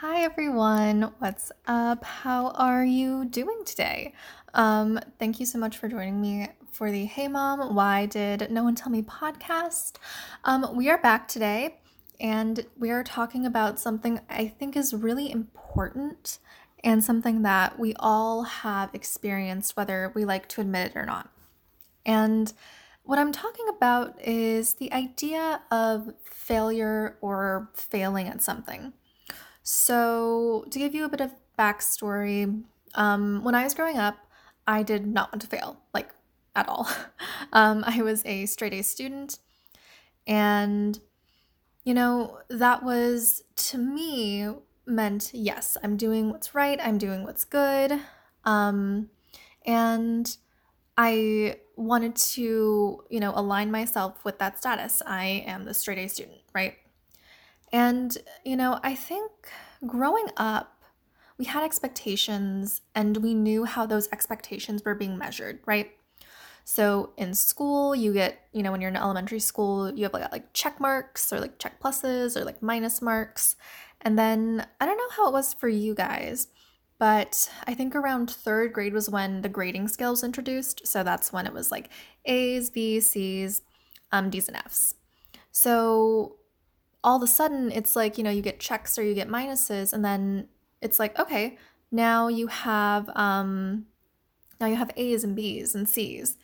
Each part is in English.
Hi everyone, what's up? How are you doing today? Um, thank you so much for joining me for the Hey Mom, Why Did No One Tell Me podcast. Um, we are back today and we are talking about something I think is really important and something that we all have experienced, whether we like to admit it or not. And what I'm talking about is the idea of failure or failing at something. So, to give you a bit of backstory, um, when I was growing up, I did not want to fail, like at all. Um, I was a straight A student, and you know, that was to me meant yes, I'm doing what's right, I'm doing what's good. Um, and I wanted to, you know, align myself with that status. I am the straight A student, right? And, you know, I think growing up, we had expectations and we knew how those expectations were being measured, right? So in school, you get, you know, when you're in elementary school, you have like, check marks or like check pluses or like minus marks. And then I don't know how it was for you guys, but I think around third grade was when the grading scale was introduced. So that's when it was like A's, B's, C's, um, D's, and F's. So all of a sudden it's like, you know, you get checks or you get minuses and then it's like, okay, now you have um now you have A's and B's and C's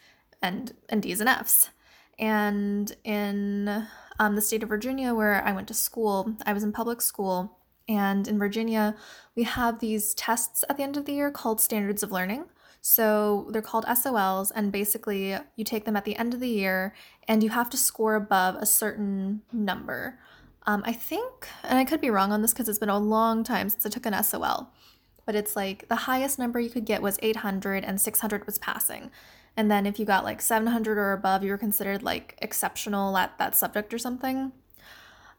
and and D's and F's. And in um, the state of Virginia where I went to school, I was in public school and in Virginia, we have these tests at the end of the year called standards of learning. So they're called SOLs, and basically, you take them at the end of the year and you have to score above a certain number. Um, I think, and I could be wrong on this because it's been a long time since I took an SOL, but it's like the highest number you could get was 800 and 600 was passing. And then if you got like 700 or above, you were considered like exceptional at that subject or something.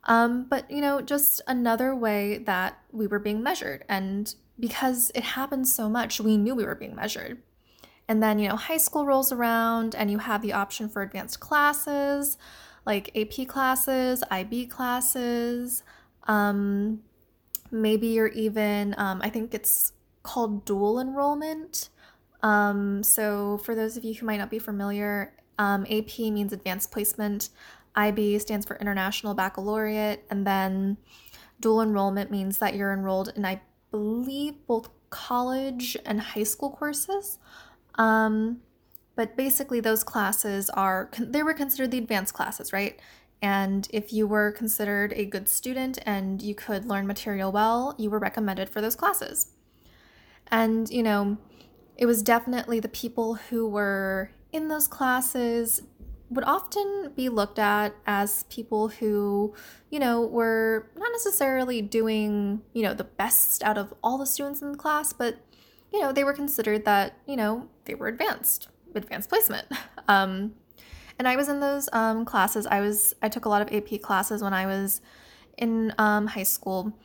Um, but, you know, just another way that we were being measured. And because it happened so much, we knew we were being measured. And then, you know, high school rolls around and you have the option for advanced classes like AP classes, IB classes. Um, maybe you're even, um, I think it's called dual enrollment. Um, so, for those of you who might not be familiar, um, AP means advanced placement, IB stands for International Baccalaureate, and then dual enrollment means that you're enrolled in, I believe, both college and high school courses. Um, but basically, those classes are, they were considered the advanced classes, right? And if you were considered a good student and you could learn material well, you were recommended for those classes. And, you know, it was definitely the people who were in those classes would often be looked at as people who, you know, were not necessarily doing, you know, the best out of all the students in the class, but, you know, they were considered that, you know, they were advanced advanced placement. Um, and I was in those um, classes. I was I took a lot of AP classes when I was in um, high school,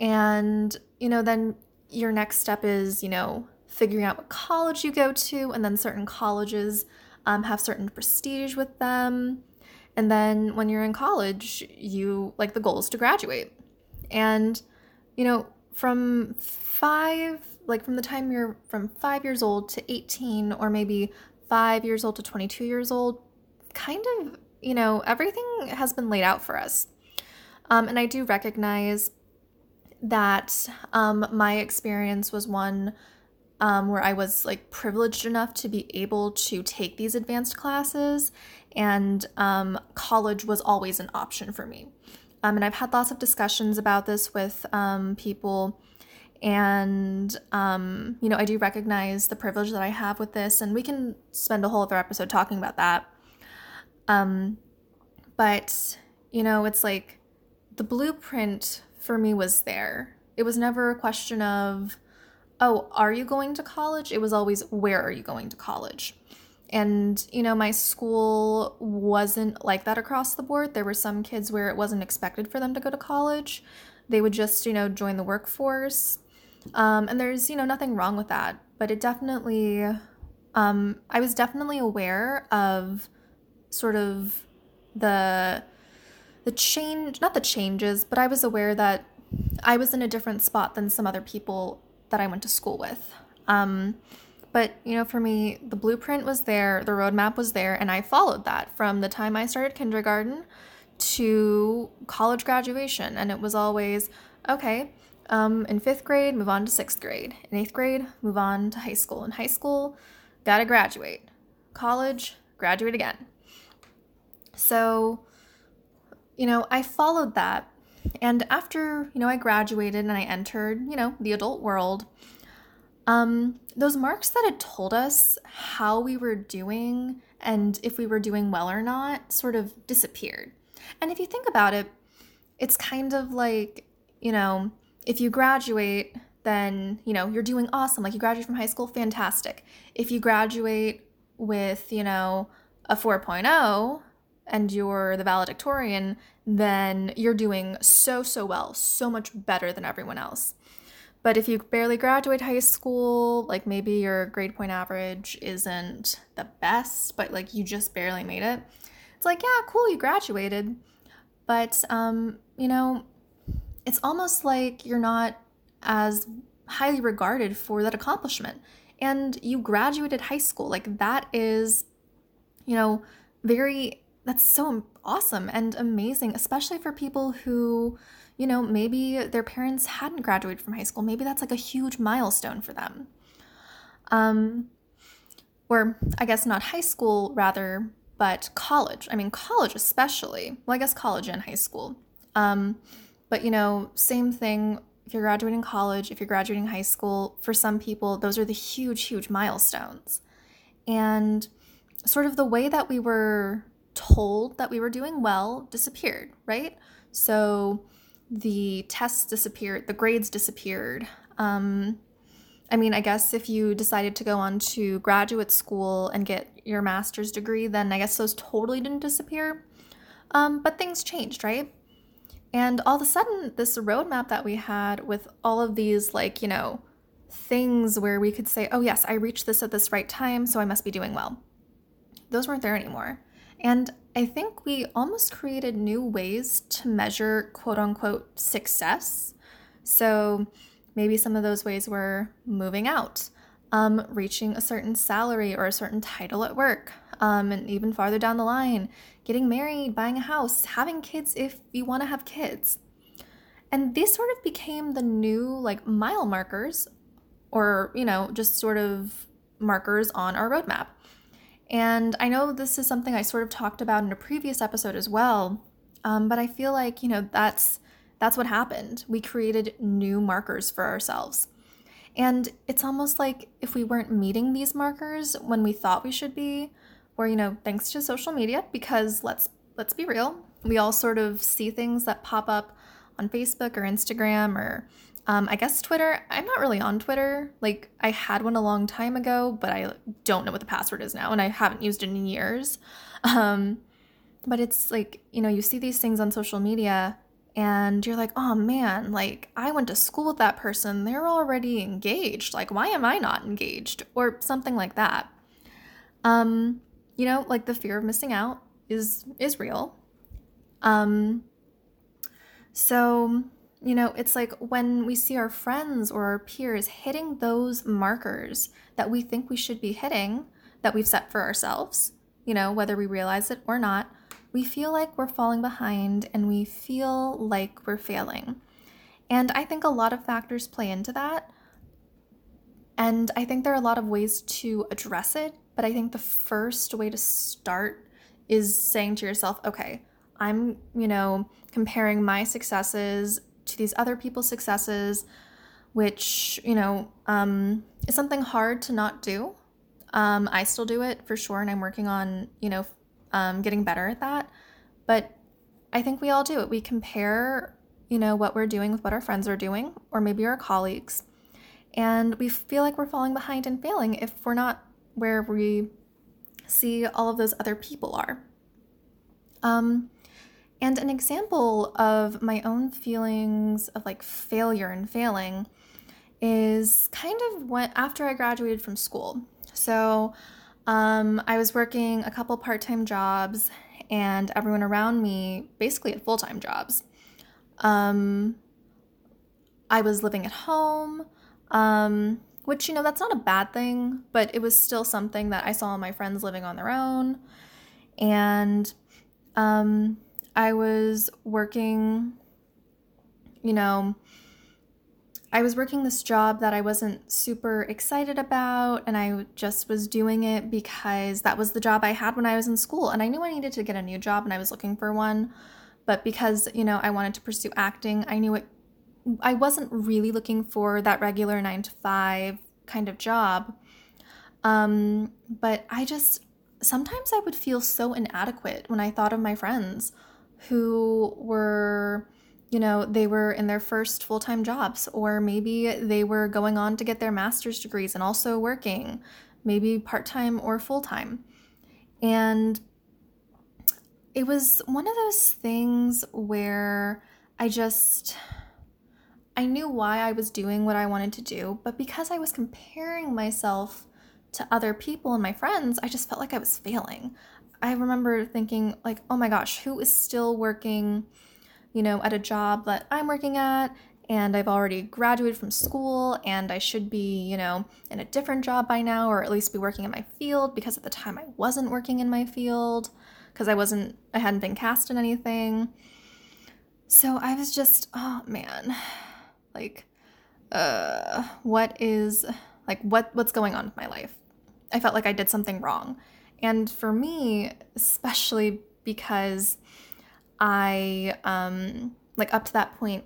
and you know then your next step is you know figuring out what college you go to, and then certain colleges um, have certain prestige with them, and then when you're in college, you like the goal is to graduate, and you know from five like from the time you're from five years old to 18 or maybe five years old to 22 years old kind of you know everything has been laid out for us. Um, and i do recognize that um, my experience was one um, where i was like privileged enough to be able to take these advanced classes and um, college was always an option for me. Um, and i've had lots of discussions about this with um, people and, um, you know, I do recognize the privilege that I have with this, and we can spend a whole other episode talking about that. Um, but, you know, it's like the blueprint for me was there. It was never a question of, oh, are you going to college? It was always, where are you going to college? And, you know, my school wasn't like that across the board. There were some kids where it wasn't expected for them to go to college. They would just, you know, join the workforce um, and there's, you know, nothing wrong with that, but it definitely, um, I was definitely aware of sort of the, the change, not the changes, but I was aware that I was in a different spot than some other people that I went to school with. Um, but, you know, for me, the blueprint was there, the roadmap was there, and I followed that from the time I started kindergarten to college graduation. And it was always, okay, um, in fifth grade, move on to sixth grade. In eighth grade, move on to high school. In high school, gotta graduate. College, graduate again. So, you know, I followed that. And after, you know, I graduated and I entered, you know, the adult world, um, those marks that had told us how we were doing and if we were doing well or not sort of disappeared. And if you think about it, it's kind of like, you know, if you graduate, then, you know, you're doing awesome. Like you graduate from high school, fantastic. If you graduate with, you know, a 4.0 and you're the valedictorian, then you're doing so, so well, so much better than everyone else. But if you barely graduate high school, like maybe your grade point average isn't the best, but like you just barely made it, it's like, yeah, cool, you graduated. But, um, you know, it's almost like you're not as highly regarded for that accomplishment. And you graduated high school. Like, that is, you know, very, that's so awesome and amazing, especially for people who, you know, maybe their parents hadn't graduated from high school. Maybe that's like a huge milestone for them. Um, or I guess not high school, rather, but college. I mean, college especially. Well, I guess college and high school. Um, but, you know, same thing if you're graduating college, if you're graduating high school, for some people, those are the huge, huge milestones. And sort of the way that we were told that we were doing well disappeared, right? So the tests disappeared, the grades disappeared. Um, I mean, I guess if you decided to go on to graduate school and get your master's degree, then I guess those totally didn't disappear. Um, but things changed, right? And all of a sudden, this roadmap that we had with all of these, like, you know, things where we could say, oh, yes, I reached this at this right time, so I must be doing well. Those weren't there anymore. And I think we almost created new ways to measure quote unquote success. So maybe some of those ways were moving out, um, reaching a certain salary or a certain title at work, um, and even farther down the line, getting married, buying a house, having kids if you want to have kids. And these sort of became the new like mile markers or, you know, just sort of markers on our roadmap. And I know this is something I sort of talked about in a previous episode as well, um, but I feel like, you know, that's that's what happened. We created new markers for ourselves. And it's almost like if we weren't meeting these markers when we thought we should be, or you know thanks to social media because let's let's be real we all sort of see things that pop up on facebook or instagram or um, i guess twitter. I'm not really on twitter. Like i had one a long time ago but i don't know what the password is now and i haven't used it in years. Um, but it's like you know you see these things on social media and you're like oh man like i went to school with that person. They're already engaged. Like why am i not engaged? Or something like that. Um you know, like the fear of missing out is is real. Um so, you know, it's like when we see our friends or our peers hitting those markers that we think we should be hitting that we've set for ourselves, you know, whether we realize it or not, we feel like we're falling behind and we feel like we're failing. And I think a lot of factors play into that. And I think there are a lot of ways to address it but I think the first way to start is saying to yourself, okay, I'm, you know, comparing my successes to these other people's successes, which, you know, um, is something hard to not do. Um, I still do it for sure, and I'm working on, you know, um, getting better at that. But I think we all do it. We compare, you know, what we're doing with what our friends are doing, or maybe our colleagues, and we feel like we're falling behind and failing if we're not where we see all of those other people are. Um, and an example of my own feelings of like failure and failing is kind of when after I graduated from school. So um, I was working a couple part time jobs, and everyone around me basically had full time jobs. Um, I was living at home, um, which, you know, that's not a bad thing, but it was still something that I saw my friends living on their own. And um, I was working, you know, I was working this job that I wasn't super excited about, and I just was doing it because that was the job I had when I was in school. And I knew I needed to get a new job, and I was looking for one. But because, you know, I wanted to pursue acting, I knew it, I wasn't really looking for that regular nine to five kind of job. Um, but I just, sometimes I would feel so inadequate when I thought of my friends who were you know, they were in their first full time jobs, or maybe they were going on to get their master's degrees and also working, maybe part time or full time. And it was one of those things where I just. I knew why I was doing what I wanted to do, but because I was comparing myself to other people and my friends, I just felt like I was failing. I remember thinking, like, oh my gosh, who is still working you know, at a job that I'm working at and I've already graduated from school and I should be, you know, in a different job by now or at least be working in my field because at the time I wasn't working in my field because I wasn't I hadn't been cast in anything. So I was just, oh man. Like uh what is like what what's going on with my life? I felt like I did something wrong. And for me, especially because I, um, like up to that point,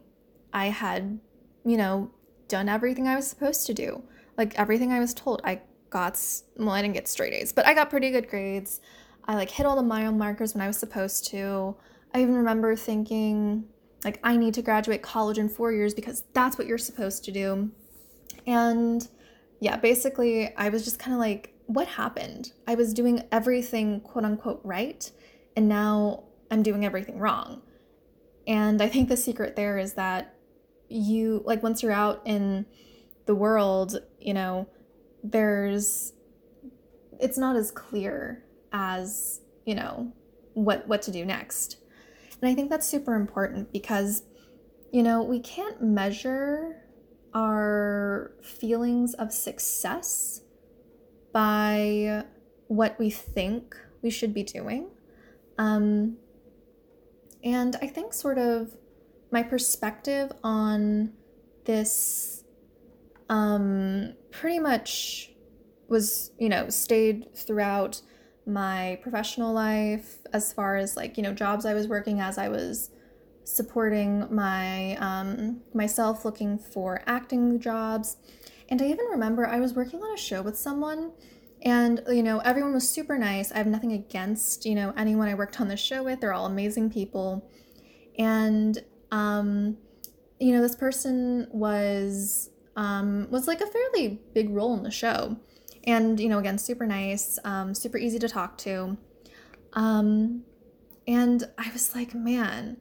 I had, you know, done everything I was supposed to do. Like everything I was told. I got, well, I didn't get straight A's, but I got pretty good grades. I like hit all the mile markers when I was supposed to. I even remember thinking, like, I need to graduate college in four years because that's what you're supposed to do. And yeah, basically, I was just kind of like, what happened? I was doing everything quote unquote right. And now I'm doing everything wrong. And I think the secret there is that you, like, once you're out in the world, you know, there's, it's not as clear as, you know, what, what to do next. And I think that's super important because, you know, we can't measure our feelings of success by what we think we should be doing. Um, and I think, sort of, my perspective on this um, pretty much was, you know, stayed throughout my professional life as far as like, you know, jobs I was working as I was supporting my um, myself looking for acting jobs. And I even remember I was working on a show with someone and, you know, everyone was super nice. I have nothing against, you know, anyone I worked on the show with. They're all amazing people. And, um, you know, this person was, um, was like a fairly big role in the show. And, you know, again, super nice, um, super easy to talk to. Um, and I was like, man,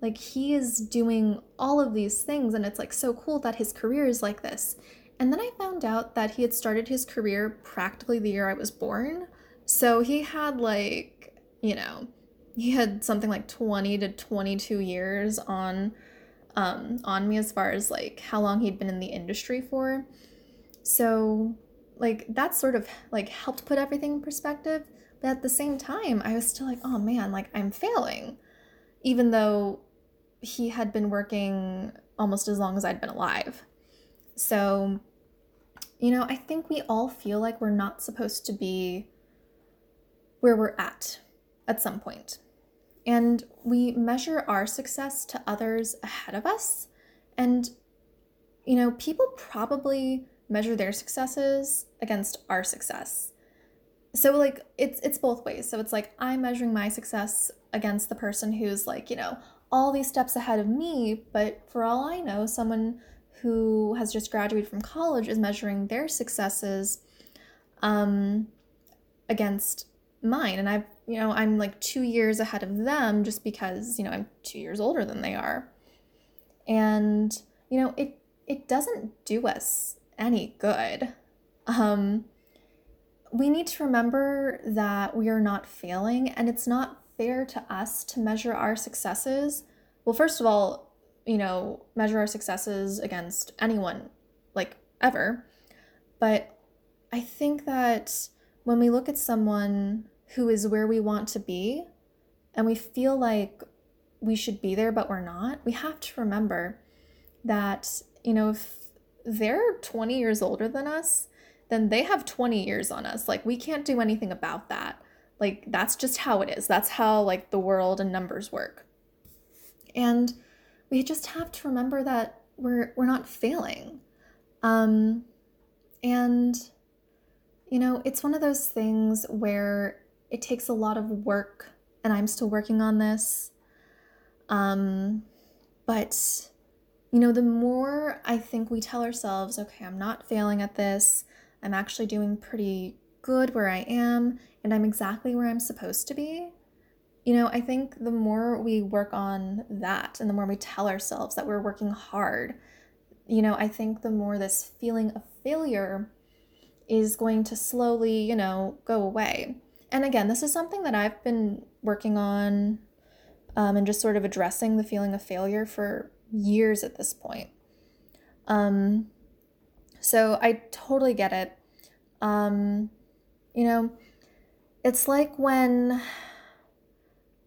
like he is doing all of these things. And it's like so cool that his career is like this. And then I found out that he had started his career practically the year I was born. So he had like, you know, he had something like 20 to 22 years on um on me as far as like how long he'd been in the industry for. So like that sort of like helped put everything in perspective, but at the same time I was still like, "Oh man, like I'm failing." Even though he had been working almost as long as I'd been alive. So, you know, I think we all feel like we're not supposed to be where we're at at some. And we measure our success to others ahead of us. And, you know, people probably measure their successes against our success. So like it's it's both ways. So it's like I'm measuring my success against the person who's like, you know, all these steps ahead of me, but for all I know, someone who has just graduated from college is measuring their successes um, against mine. And I've, you know, I'm like two years ahead of them just because, you know, I'm two years older than they are. And, you know, it, it doesn't do us any good. Um, we need to remember that we are not failing and it's not fair to us to measure our successes. Well, first of all, you know, measure our successes against anyone, like ever. But I think that when we look at someone who is where we want to be and we feel like we should be there, but we're not, we have to remember that, you know, if they're 20 years older than us, then they have 20 years on us. Like, we can't do anything about that. Like, that's just how it is. That's how, like, the world and numbers work. And we just have to remember that we're, we're not failing. Um, and, you know, it's one of those things where it takes a lot of work, and I'm still working on this. Um, but, you know, the more I think we tell ourselves, okay, I'm not failing at this, I'm actually doing pretty good where I am, and I'm exactly where I'm supposed to be. You know, I think the more we work on that and the more we tell ourselves that we're working hard, you know, I think the more this feeling of failure is going to slowly, you know, go away. And again, this is something that I've been working on um, and just sort of addressing the feeling of failure for years at this point. Um, so I totally get it. Um, you know, it's like when,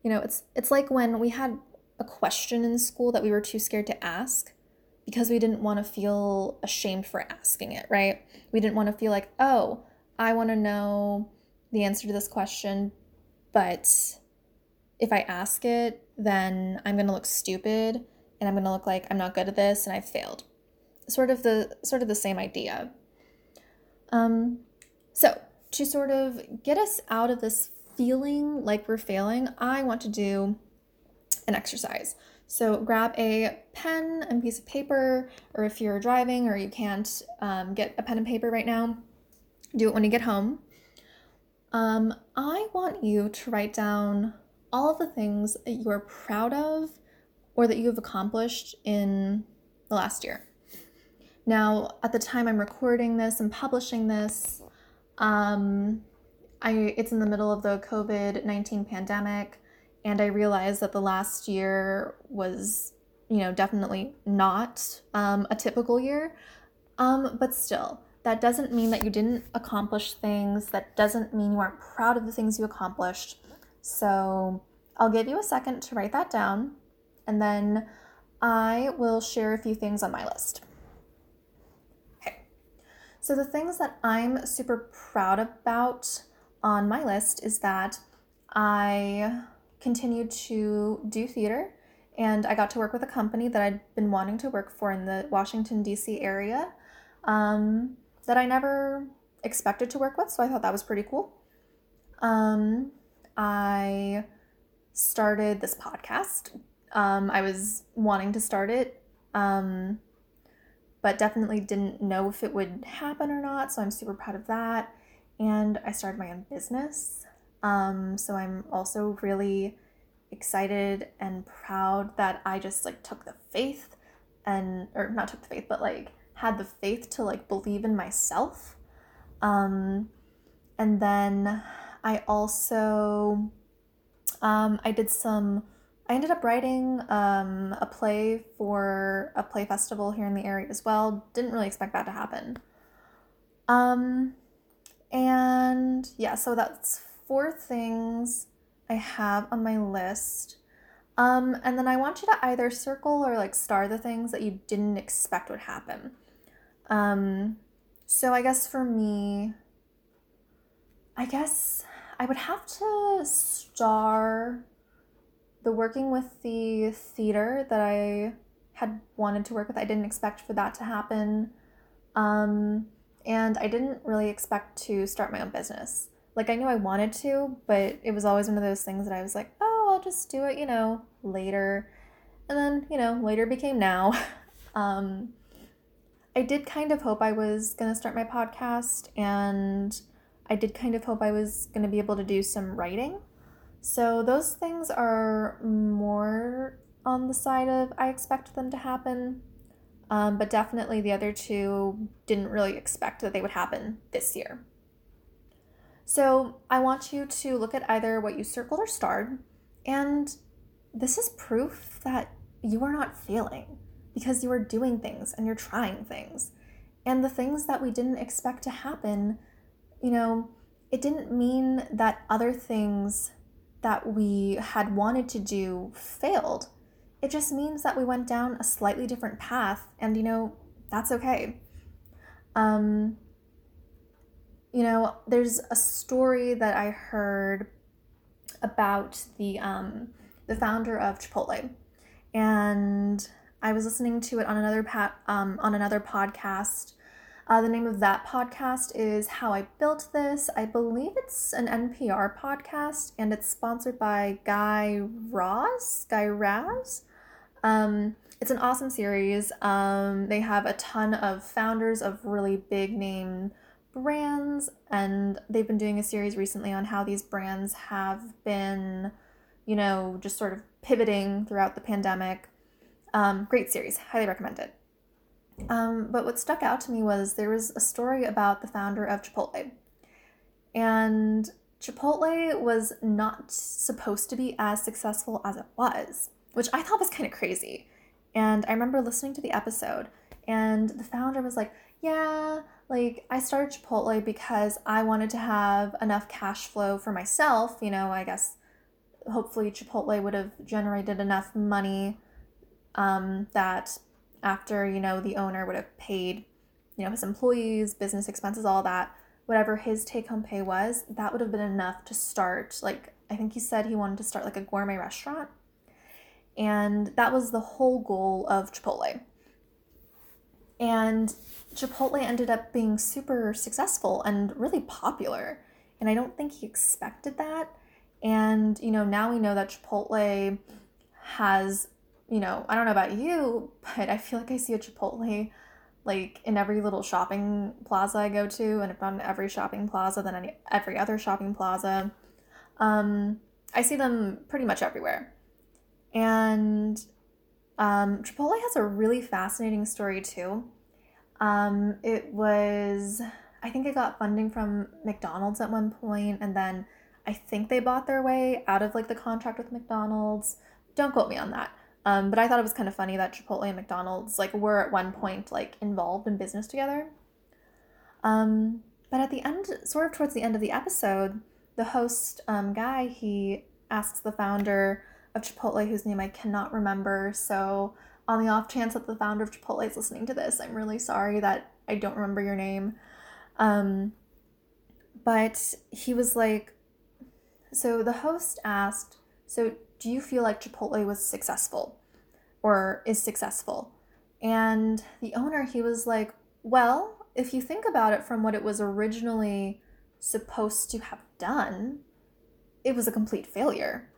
you know, it's it's like when we had a question in school that we were too scared to ask because we didn't want to feel ashamed for asking it, right? We didn't want to feel like, oh, I want to know the answer to this question, but if I ask it, then I'm going to look stupid and I'm going to look like I'm not good at this and I've failed. Sort of the sort of the same idea. Um so, to sort of get us out of this feeling like we're failing, I want to do an exercise. So grab a pen and piece of paper, or if you're driving or you can't um, get a pen and paper right now, do it when you get home. Um, I want you to write down all the things that you are proud of or that you have accomplished in the last year. Now, at the time I'm recording this and publishing this, um, I it's in the middle of the COVID 19 pandemic, and I realized that the last year was, you know, definitely not um, a typical year. Um, but still, that doesn't mean that you didn't accomplish things. That doesn't mean you aren't proud of the things you accomplished. So I'll give you a second to write that down, and then I will share a few things on my list. Okay, so the things that I'm super proud about on my list is that I continued to do theater and I got to work with a company that I'd been wanting to work for in the Washington, D.C. area um, that I never expected to work with, so I thought that was pretty cool. Um, I started this podcast. Um, I was wanting to start it, um, but definitely didn't know if it would happen or not, so I'm super proud of that. And I started my own business. Um, so I'm also really excited and proud that I just like took the faith and or not took the faith, but like had the faith to like believe in myself. Um, and then I also um, I did some. I ended up writing um, a play for a play festival here in the area as well. Didn't really expect that to happen. Um, and yeah, so that's four things I have on my list. Um, and then I want you to either circle or like star the things that you didn't expect would happen. Um, so I guess for me, I guess I would have to star the working with the theater that I had wanted to work with. I didn't expect for that to happen. Um, and I didn't really expect to start my own business like I knew I wanted to, but it was always one of those things that I was like, oh, I'll just do it, you know, later. And then, you know, later became now. um, I did kind of hope I was going to start my podcast, and I did kind of hope I was going to be able to do some writing. So those things are more on the side of I expect them to happen. Um, but definitely the other two didn't really expect that they would happen this year. So I want you to look at either what you circled or starred, and this is proof that you are not failing because you are doing things and you're trying things. And the things that we didn't expect to happen, you know, it didn't mean that other things that we had wanted to do failed. It just means that we went down a slightly different path, and you know, that's okay. Um, you know, there's a story that I heard about the um, the founder of Chipotle, and I was listening to it on another pa- um, on another podcast. Uh, the name of that podcast is How I Built This. I believe it's an NPR podcast, and it's sponsored by Guy Raz. Guy Raz. Um, it's an awesome series. Um, they have a ton of founders of really big name brands, and they've been doing a series recently on how these brands have been, you know, just sort of pivoting throughout the pandemic. Um, great series, highly recommend it. Um, but what stuck out to me was there was a story about the founder of Chipotle. And Chipotle was not supposed to be as successful as it was, which I thought was kind of crazy. And I remember listening to the episode, and the founder was like, Yeah, like I started Chipotle because I wanted to have enough cash flow for myself. You know, I guess hopefully Chipotle would have generated enough money um, that after, you know, the owner would have paid, you know, his employees, business expenses, all that, whatever his take home pay was, that would have been enough to start, like, I think he said he wanted to start like a gourmet restaurant. And that was the whole goal of Chipotle. And Chipotle ended up being super successful and really popular. And I don't think he expected that. And, you know, now we know that Chipotle has, you know, I don't know about you, but I feel like I see a Chipotle like in every little shopping plaza I go to, and if not in every shopping plaza, then any, every other shopping plaza. Um, I see them pretty much everywhere. And um, Chipotle has a really fascinating story too. Um, it was, I think it got funding from McDonald's at one point, and then I think they bought their way out of like the contract with McDonald's. Don't quote me on that. Um, but I thought it was kind of funny that Chipotle and McDonald's like were at one point like involved in business together. Um, but at the end, sort of towards the end of the episode, the host um, guy he asks the founder of Chipotle, whose name I cannot remember. So on the off chance that the founder of Chipotle is listening to this, I'm really sorry that I don't remember your name. Um, but he was like, so the host asked, So do you feel like Chipotle was successful or is successful? And the owner, he was like, Well, if you think about it from what it was originally supposed to have done, it was a complete failure.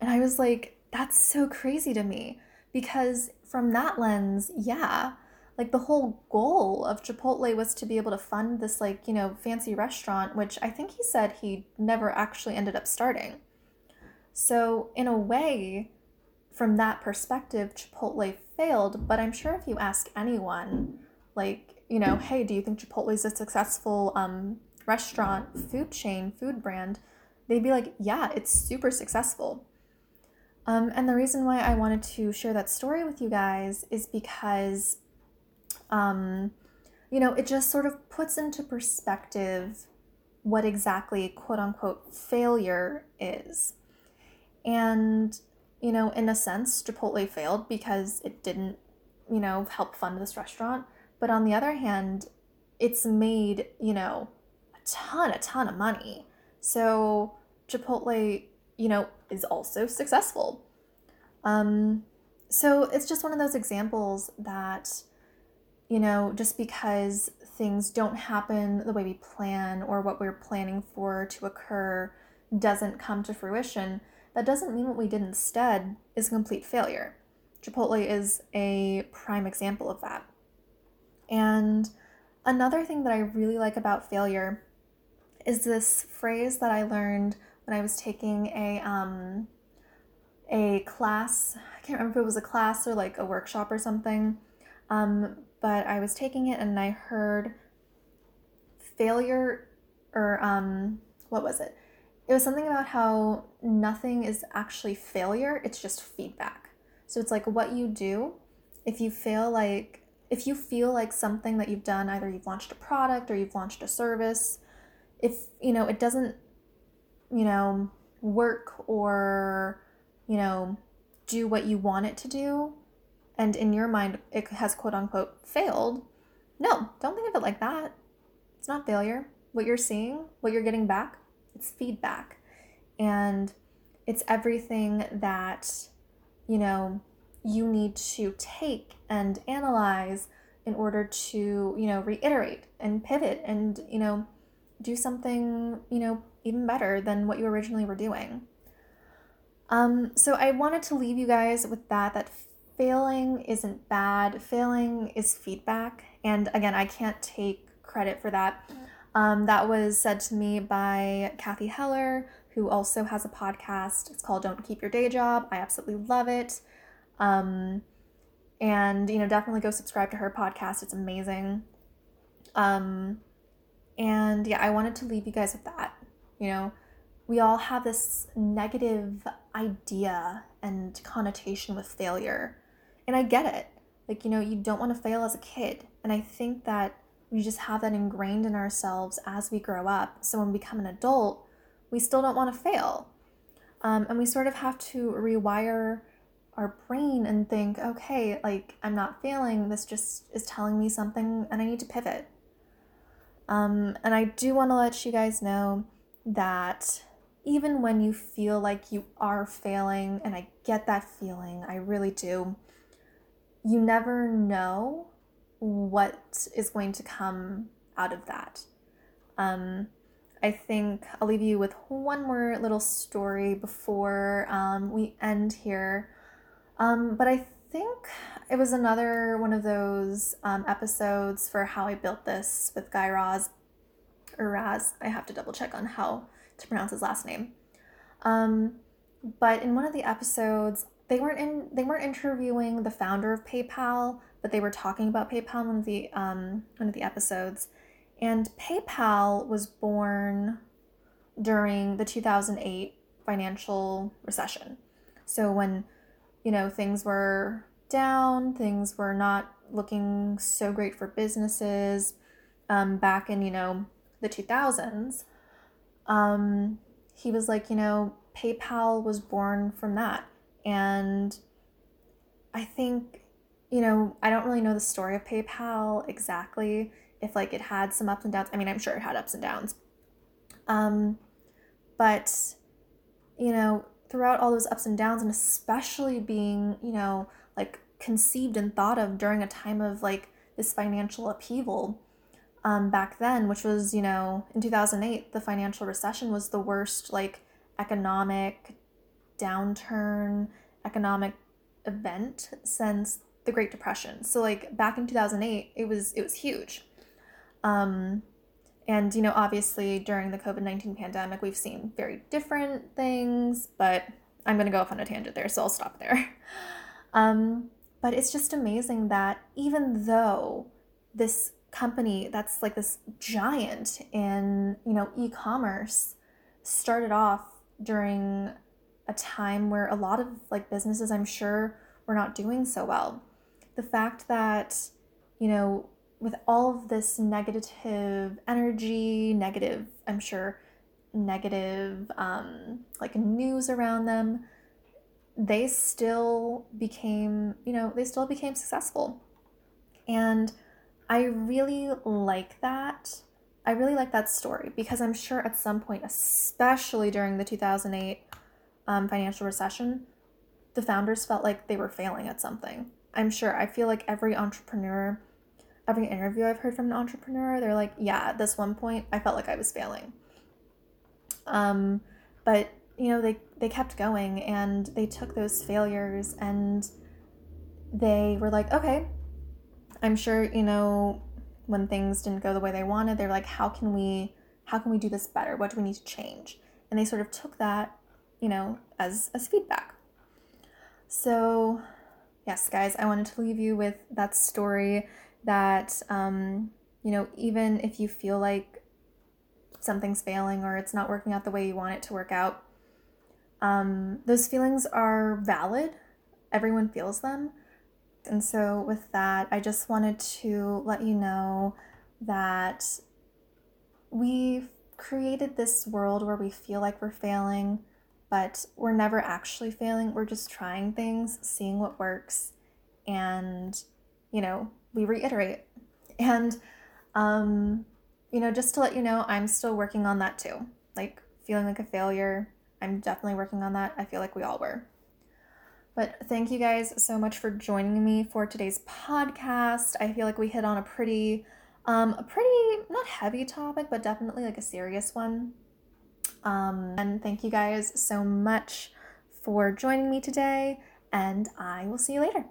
And I was like, That's so crazy to me because from that lens, yeah, like the whole goal of Chipotle was to be able to fund this like, you know, fancy restaurant, which I think he said he never actually ended up starting. So, in a way, from that perspective, Chipotle failed, but I'm sure if you ask anyone, like, you know, hey, do you think Chipotle is a successful um, restaurant, food chain, food brand? They'd be like, yeah, it's super successful. Um, and the reason why I wanted to share that story with you guys is because um, you know, it just sort of puts into perspective what exactly quote unquote failure is. And, you know, in a sense, Chipotle failed because it didn't, you know, help fund this restaurant. But on the other hand, it's made, you know, a ton, a ton of money. So Chipotle, you know, is also successful. Um, so it's just one of those examples that you know, just because things don't happen the way we plan or what we're planning for to occur doesn't come to fruition, that doesn't mean what we did instead is a complete failure. Chipotle is a prime example of that. And another thing that I really like about failure is this phrase that I learned when I was taking a um, a class. I can't remember if it was a class or like a workshop or something. Um, but I was taking it and I heard failure or um what was it? It was something about how nothing is actually failure, it's just feedback. So it's like what you do, if you feel like if you feel like something that you've done, either you've launched a product or you've launched a service, if you know it doesn't, you know, work or, you know, do what you want it to do, and in your mind it has quote unquote failed, no, don't think of it like that. It's not failure. What you're seeing, what you're getting back, it's feedback. And it's everything that, you know, you need to take and analyze in order to, you know, reiterate and pivot and, you know, do something, you know, even better than what you originally were doing. Um, so I wanted to leave you guys with that that failing isn't bad. Failing is feedback. And again, I can't take credit for that. Um, that was said to me by Cathy Heller, who also has a podcast. It's called Don't Keep Your Day Job. I absolutely love it. Um, and, you know, definitely go subscribe to her podcast. It's amazing. Um, and yeah, I wanted to leave you guys with that. You know, we all have this negative idea and connotation with failure. And I get it. Like, you know, you don't want to fail as a kid. And I think that we just have that ingrained in ourselves as we grow up. So when we become an adult, we still don't want to fail. Um, and we sort of have to rewire our brain and think, okay, like I'm not failing. This just is telling me something and I need to pivot. Um, and I do want to let you guys know that even when you feel like you are failing, and I get that feeling, I really do, you never know what is going to come out of that. Um, I think I'll leave you with one more little story before um, we end here. Um, but I think it was another one of those um, episodes for How I Built This with Guy Raz, or Raz. I have to double check on how to pronounce his last name. Um, but in one of the episodes, they weren't in they weren't interviewing the founder of PayPal, but they were talking about PayPal in one of the um, one of the episodes. And PayPal was born during the 2008 financial recession. So when you know things were down, things were not looking so great for businesses um, back in you know the 2000s. Um, he was like, you know, PayPal was born from that. And I think, you know, I don't really know the story of PayPal exactly, if like it had some ups and downs. I mean, I'm sure it had ups and downs. Um, but, you know, throughout all those ups and downs, and especially being, you know, like conceived and thought of during a time of like this financial upheaval, um, back then, which was, you know, in 2008, the financial recession was the worst, like, economic downturn, economic event since the Great Depression. So, like, back in 2008, it was it was huge. Um, and you know, obviously, during the COVID 19 pandemic, we've seen very different things, but I'm going to go off on a tangent there, so I'll stop there. Um, but it's just amazing that even though this company that's like this giant in you know e-commerce started off during a time where a lot of like businesses i'm sure were not doing so well the fact that you know with all of this negative energy negative i'm sure negative um, like news around them they still became you know they still became successful and I really like that. I really like that story because I'm sure at some point, especially during the 2008 um, financial recession, the founders felt like they were failing at something. I'm sure. I feel like every entrepreneur, every interview I've heard from an entrepreneur, they're like, yeah, at this one point, I felt like I was failing. Um, but you know, they they kept going and they took those failures and they were like, okay, I'm sure, you know, when things didn't go the way they wanted, they're like, how can we how can we do this better? What do we need to change? And they sort of took that, you know, as as feedback. So, yes, guys, I wanted to leave you with that story that um, you know, even if you feel like something's failing or it's not working out the way you want it to work out, um, those feelings are valid everyone feels them. And so, with that, I just wanted to let you know that we've created this world where we feel like we're failing, but we're never actually failing. We're just trying things, seeing what works, and, you know, we reiterate. And, um, you know, just to let you know, I'm still working on that too. Like, feeling like a failure. I'm definitely working on that. I feel like we all were. But thank you guys so much for joining me for today's podcast. I feel like we hit on a pretty, um, a pretty not heavy topic, but definitely like a serious one. Um, and thank you guys so much for joining me today, and I will see you later.